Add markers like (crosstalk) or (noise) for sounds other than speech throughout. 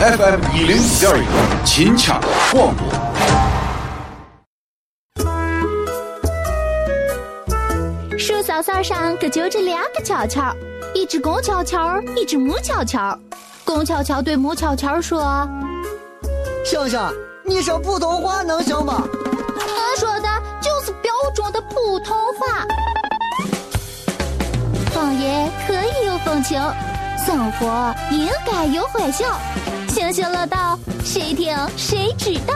FM 一零五点一，秦腔广播。树梢梢上可就着两个悄悄，一只公悄悄，一只母悄悄。公悄悄对母悄悄说：“星星，你说普通话能行吗？”我说的就是标准的普通话。方言可以有风情，生活应该有欢笑。星星乐道，谁听谁知道。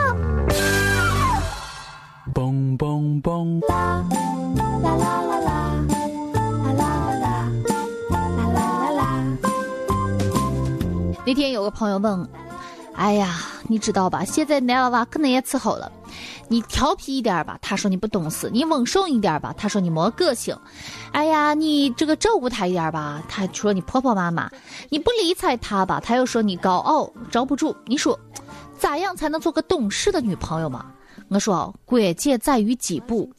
嘣嘣嘣！啦啦啦啦啦，啦啦啦啦，啦啦啦啦。那天有个朋友问：“哎呀，你知道吧？现在男娃娃可能也伺候了。你调皮一点吧，他说你不懂事；你温顺一点吧，他说你没个性。哎呀，你这个照顾他一点吧，他说你婆婆妈妈；你不理睬他吧，他又说你高傲招不住。你说，咋样才能做个懂事的女朋友嘛？”我说，关键在于几步，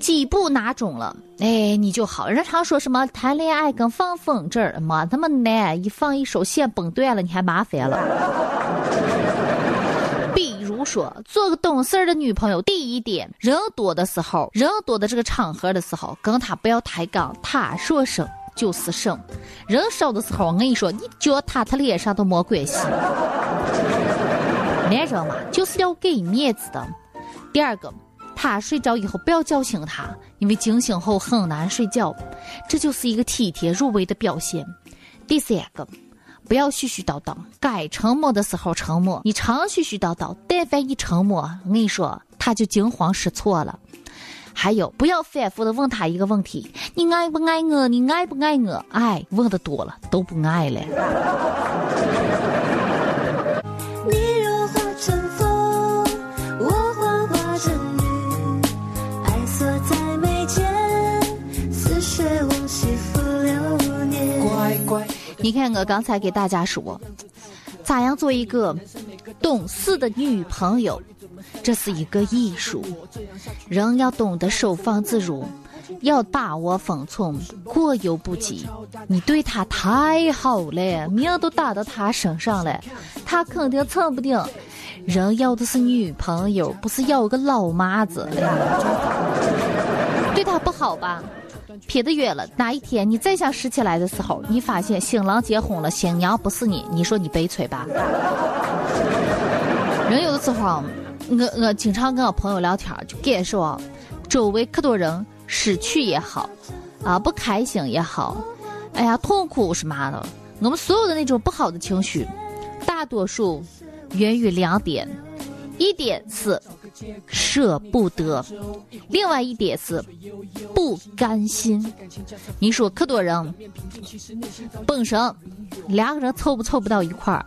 几步拿准了，哎，你就好。人常说什么谈恋爱跟放风筝儿，没那么难，一放一手线崩断了，你还麻烦了。说，做个懂事儿的女朋友，第一点，人多的时候，人多的这个场合的时候，跟他不要抬杠，他说省就是省；人少的时候，我跟你说，你脚踏他脸上都没关系。男人嘛，就是要给面子的。第二个，他睡着以后不要叫醒他，因为惊醒后很难睡觉，这就是一个体贴入微的表现。第三个，不要絮絮叨叨，该沉默的时候沉默，你常絮絮叨叨，但凡一沉默，我跟你说，他就惊慌失措了。还有，不要反复的问他一个问题：你爱不爱我？你爱不爱我？爱问的多了都不爱了。你看，我刚才给大家说，咋样做一个懂事的女朋友？这是一个艺术，人要懂得收放自如，要把握分寸，过犹不及。你对他太好了，命都打到他身上了，他肯定蹭不顶。人要的是女朋友，不是要个老妈子。对他不好吧？撇得远了，哪一天你再想拾起来的时候，你发现新郎结婚了，新娘不是你，你说你悲催吧？人 (laughs) 有的时候，我我经常跟我朋友聊天，就感受啊周围可多人失去也好，啊不开心也好，哎呀痛苦是嘛的？我们所有的那种不好的情绪，大多数源于两点，一点是。舍不得，另外一点是不甘心。你说可多人本身两个人凑不凑不到一块儿，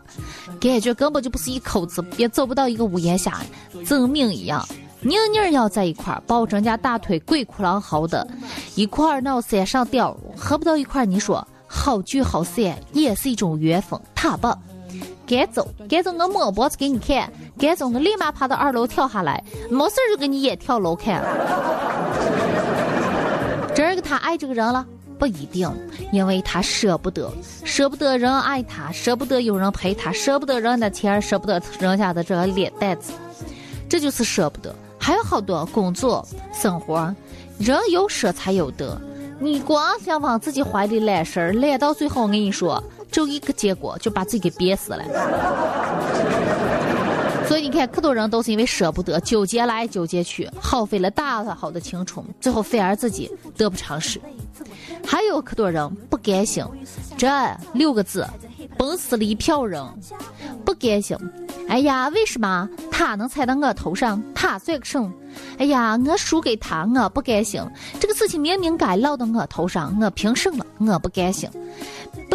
感觉根本就不是一口子，也走不到一个屋檐下，证明一样，宁宁要在一块儿，抱着人家大腿鬼哭狼嚎的，一块儿闹山上吊，合不到一块儿，你说好聚好散也是一种缘分，他不。该走，该走，我抹脖子给你看；该走，我立马爬到二楼跳下来，没事就给你也跳楼看。真儿个他爱这个人了？不一定，因为他舍不得，舍不得人爱他，舍不得有人陪他，舍不得人的钱，舍不得人家的这个脸蛋子，这就是舍不得。还有好多工作、生活，人有舍才有得。你光想往自己怀里揽事儿，揽到最后，我跟你说。就一个结果，就把自己给憋死了。所以你看，可多人都是因为舍不得，纠结来纠结去，耗费了大好的青春，最后反而自己得不偿失。还有可多人不甘心，这六个字，崩死了一票人，不甘心。哎呀，为什么他能踩到我头上？他算个什？哎呀，我输给他，我不甘心。这个事情明明该落到我头上，我凭什么？我不甘心。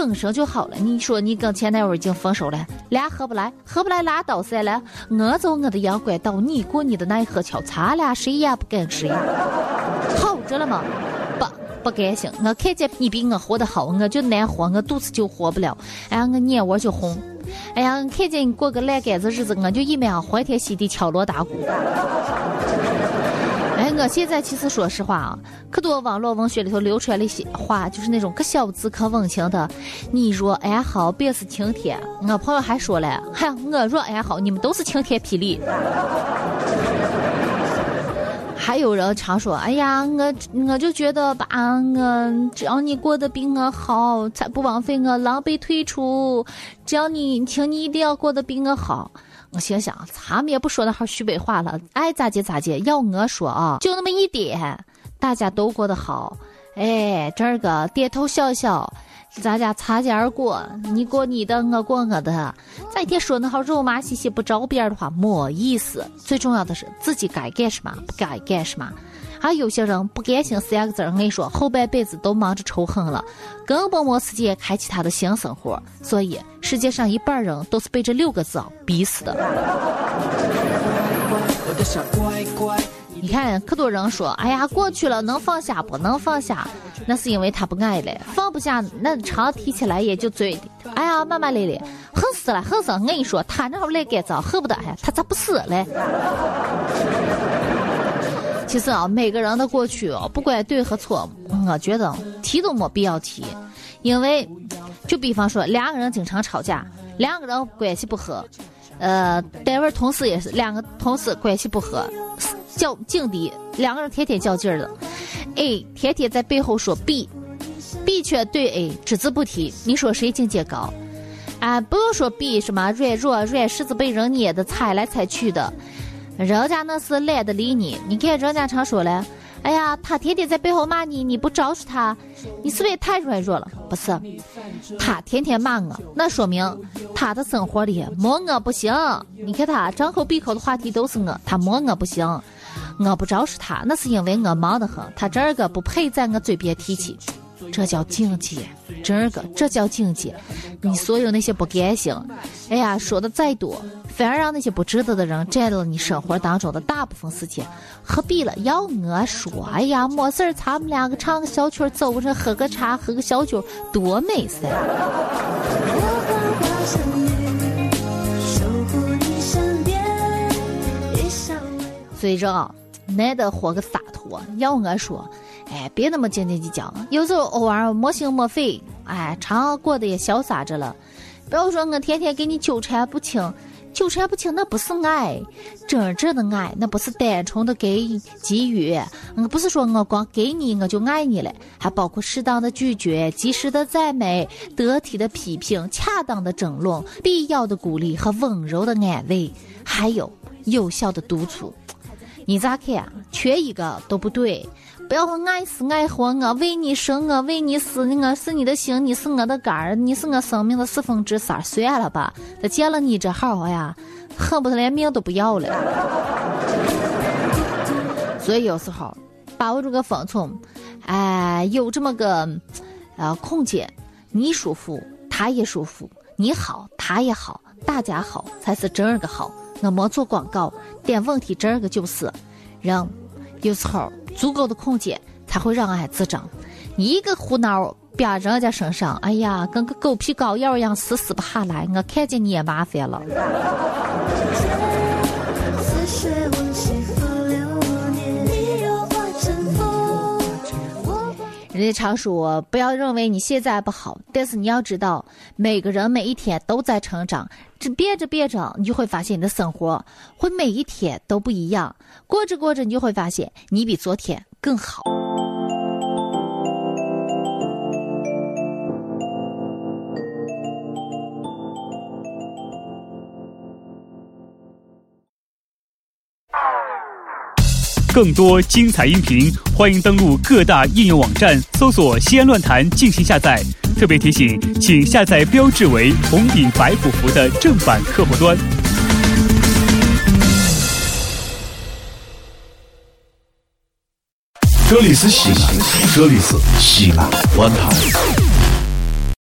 本身就好了，你说你跟前男友已经分手了，俩合不来，合不来拉倒算了。我走我的阳关道，你过你的奈何桥，咱俩谁也不跟谁。好着了吗？不，不甘心。我看见你比我活得好，我就难活，我肚子就活不了。哎呀，我眼窝就红。哎呀，看见你过个烂杆子日子，我就一面欢天喜地敲锣打鼓。我现在其实说实话啊，可多网络文学里头流出来的一些话，就是那种可小资可温情的。你若爱好，便是晴天。我朋友还说了，嗨，我若爱好，你们都是晴天霹雳。还有人常说：“哎呀，我我就觉得吧，我只要你过得比我好，才不枉费我狼狈退出。只要你，请你一定要过得比我好。”我心想，咱们也不说那号虚伪话了，爱咋接咋接。要我说啊，就那么一点，大家都过得好。哎，这个点头笑笑。咱家擦肩而过，你过你的，我过我的。再天说那好肉麻兮兮不着边儿的话，没意思。最重要的是自己该干什么，不该干什么。还有些人不甘心三个字，我跟你说，后半辈子都忙着仇恨了，根本没时间开启他的新生活。所以世界上一半人都是被这六个字逼死的。你看，可多人说：“哎呀，过去了，能放下不能放下，那是因为他不爱了，放不下，那常提起来也就醉的。哎呀，骂骂咧咧，恨死了，恨死！了！我跟你说，他那会儿来改造，恨不得哎，他咋不死嘞？其实啊，每个人的过去哦，不管对和错，我觉得提都没必要提，因为就比方说，两个人经常吵架，两个人关系不和，呃，单位同事也是，两个同事关系不和。较劲的两个人天天较劲儿的，A 天天在背后说 B，B 却对 A 只字不提。你说谁境界高？啊，不用说 B 什么软弱软柿子被人捏的踩来踩去的，人家那是懒得理你。你看人家常说了，哎呀，他天天在背后骂你，你不招数他，你是不是也太软弱了？不是，他天天骂我，那说明他的生活里没我不行。你看他张口闭口的话题都是我，他没我不行。我不招是他，那是因为我忙得很。他这个不配在我嘴边提起，这叫境界。这个这叫境界。你所有那些不甘心，哎呀，说的再多，反而让那些不值得的人占了你生活当中的大部分时间。何必了？要我说，哎呀，没事儿，咱们两个唱个小曲儿，走着喝个茶，喝个小酒，多美噻！所以说。难得活个洒脱，要我说，哎，别那么斤斤计较。有时候偶尔没心没肺，哎，常过得也潇洒着了。不要说我天天给你纠缠不清，纠缠不清那不是爱，真正的爱那不是单纯的给给予。我不是说我光给你我就爱你了，还包括适当的拒绝、及时的赞美、得体的批评、恰当的争论、必要的鼓励和温柔的安慰，还有有效的督促。你咋看啊？缺一个都不对。不要爱死爱活，我为你生，我为你死，我是你的心，你是我的肝儿，你是我生命的四分之三。算了吧，他见了你这号呀，恨不得连命都不要了。所以有时候把握住个分寸，哎，有这么个呃空间，你舒服，他也舒服，你好，他也好，大家好才是真儿个好。我没做广告，但问题真儿个就是，人有时候足够的空间才会让爱滋长。你一个胡闹别人家身上，哎呀，跟个狗皮膏药一样死死不下来，我看见你也麻烦了。人常说，不要认为你现在不好，但是你要知道，每个人每一天都在成长。这变着变着，你就会发现你的生活会每一天都不一样。过着过着，你就会发现你比昨天更好。更多精彩音频，欢迎登录各大应用网站搜索“西安论坛”进行下载。特别提醒，请下载标志为红底白虎符的正版客户端。这里是西安，这里是西安论坛。